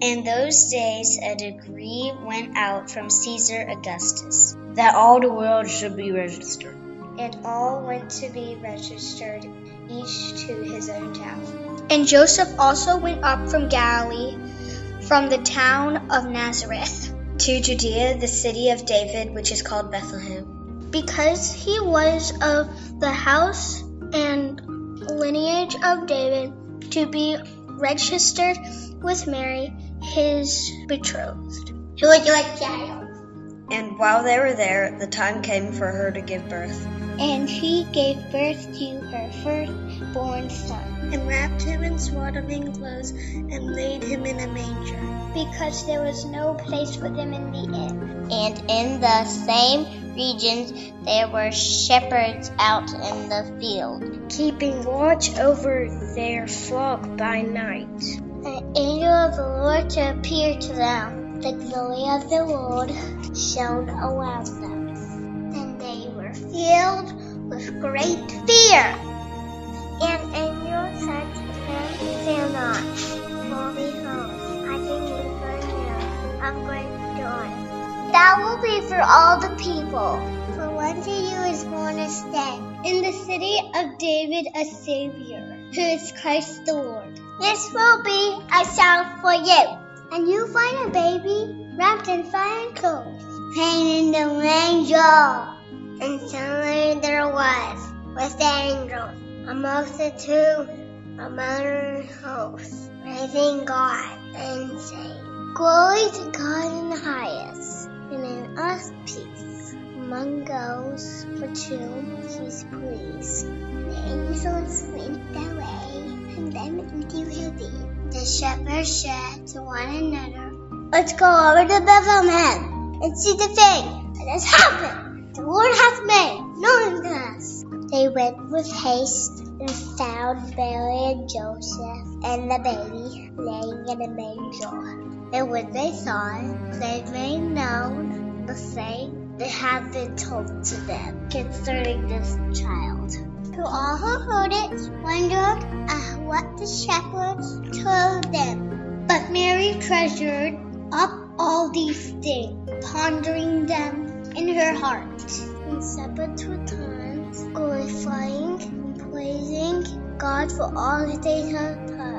In those days, a decree went out from Caesar Augustus that all the world should be registered. And all went to be registered, each to his own town. And Joseph also went up from Galilee, from the town of Nazareth, to Judea, the city of David, which is called Bethlehem, because he was of the house and lineage of David, to be registered with Mary, his betrothed, who was like child. And while they were there, the time came for her to give birth. And she gave birth to her firstborn son, and wrapped him in swaddling clothes, and laid him in a manger. Because there was no place for them in the inn. And in the same regions there were shepherds out in the field, keeping watch over their flock by night. An angel of the Lord to appear to them. The glory of the Lord shone around them, and they were filled with great fear. An angel said to them, Fear not, for behold, I bring you good news of great joy. That will be for all the people. For one unto you is born this day in the city of David a Savior, who is Christ the Lord. This will be a song for you. And you find a baby wrapped in fine clothes, hanging in the manger. And suddenly there was, with the angel, a multitude of mother hosts, praising God and saying, Glory to God in the highest, and in us peace among those for whom he is pleased. The angels The shepherds said to one another, Let's go over to Bethlehem and see the thing that has happened. The Lord hath made known to us. They went with haste and found Mary and Joseph and the baby laying in a manger. And when they saw it, they made known the thing that had been told to them concerning this child. To all who heard it, wondered at what the shepherds told them. But Mary treasured up all these things, pondering them in her heart, and sat two times, glorifying and praising God for all that they had heard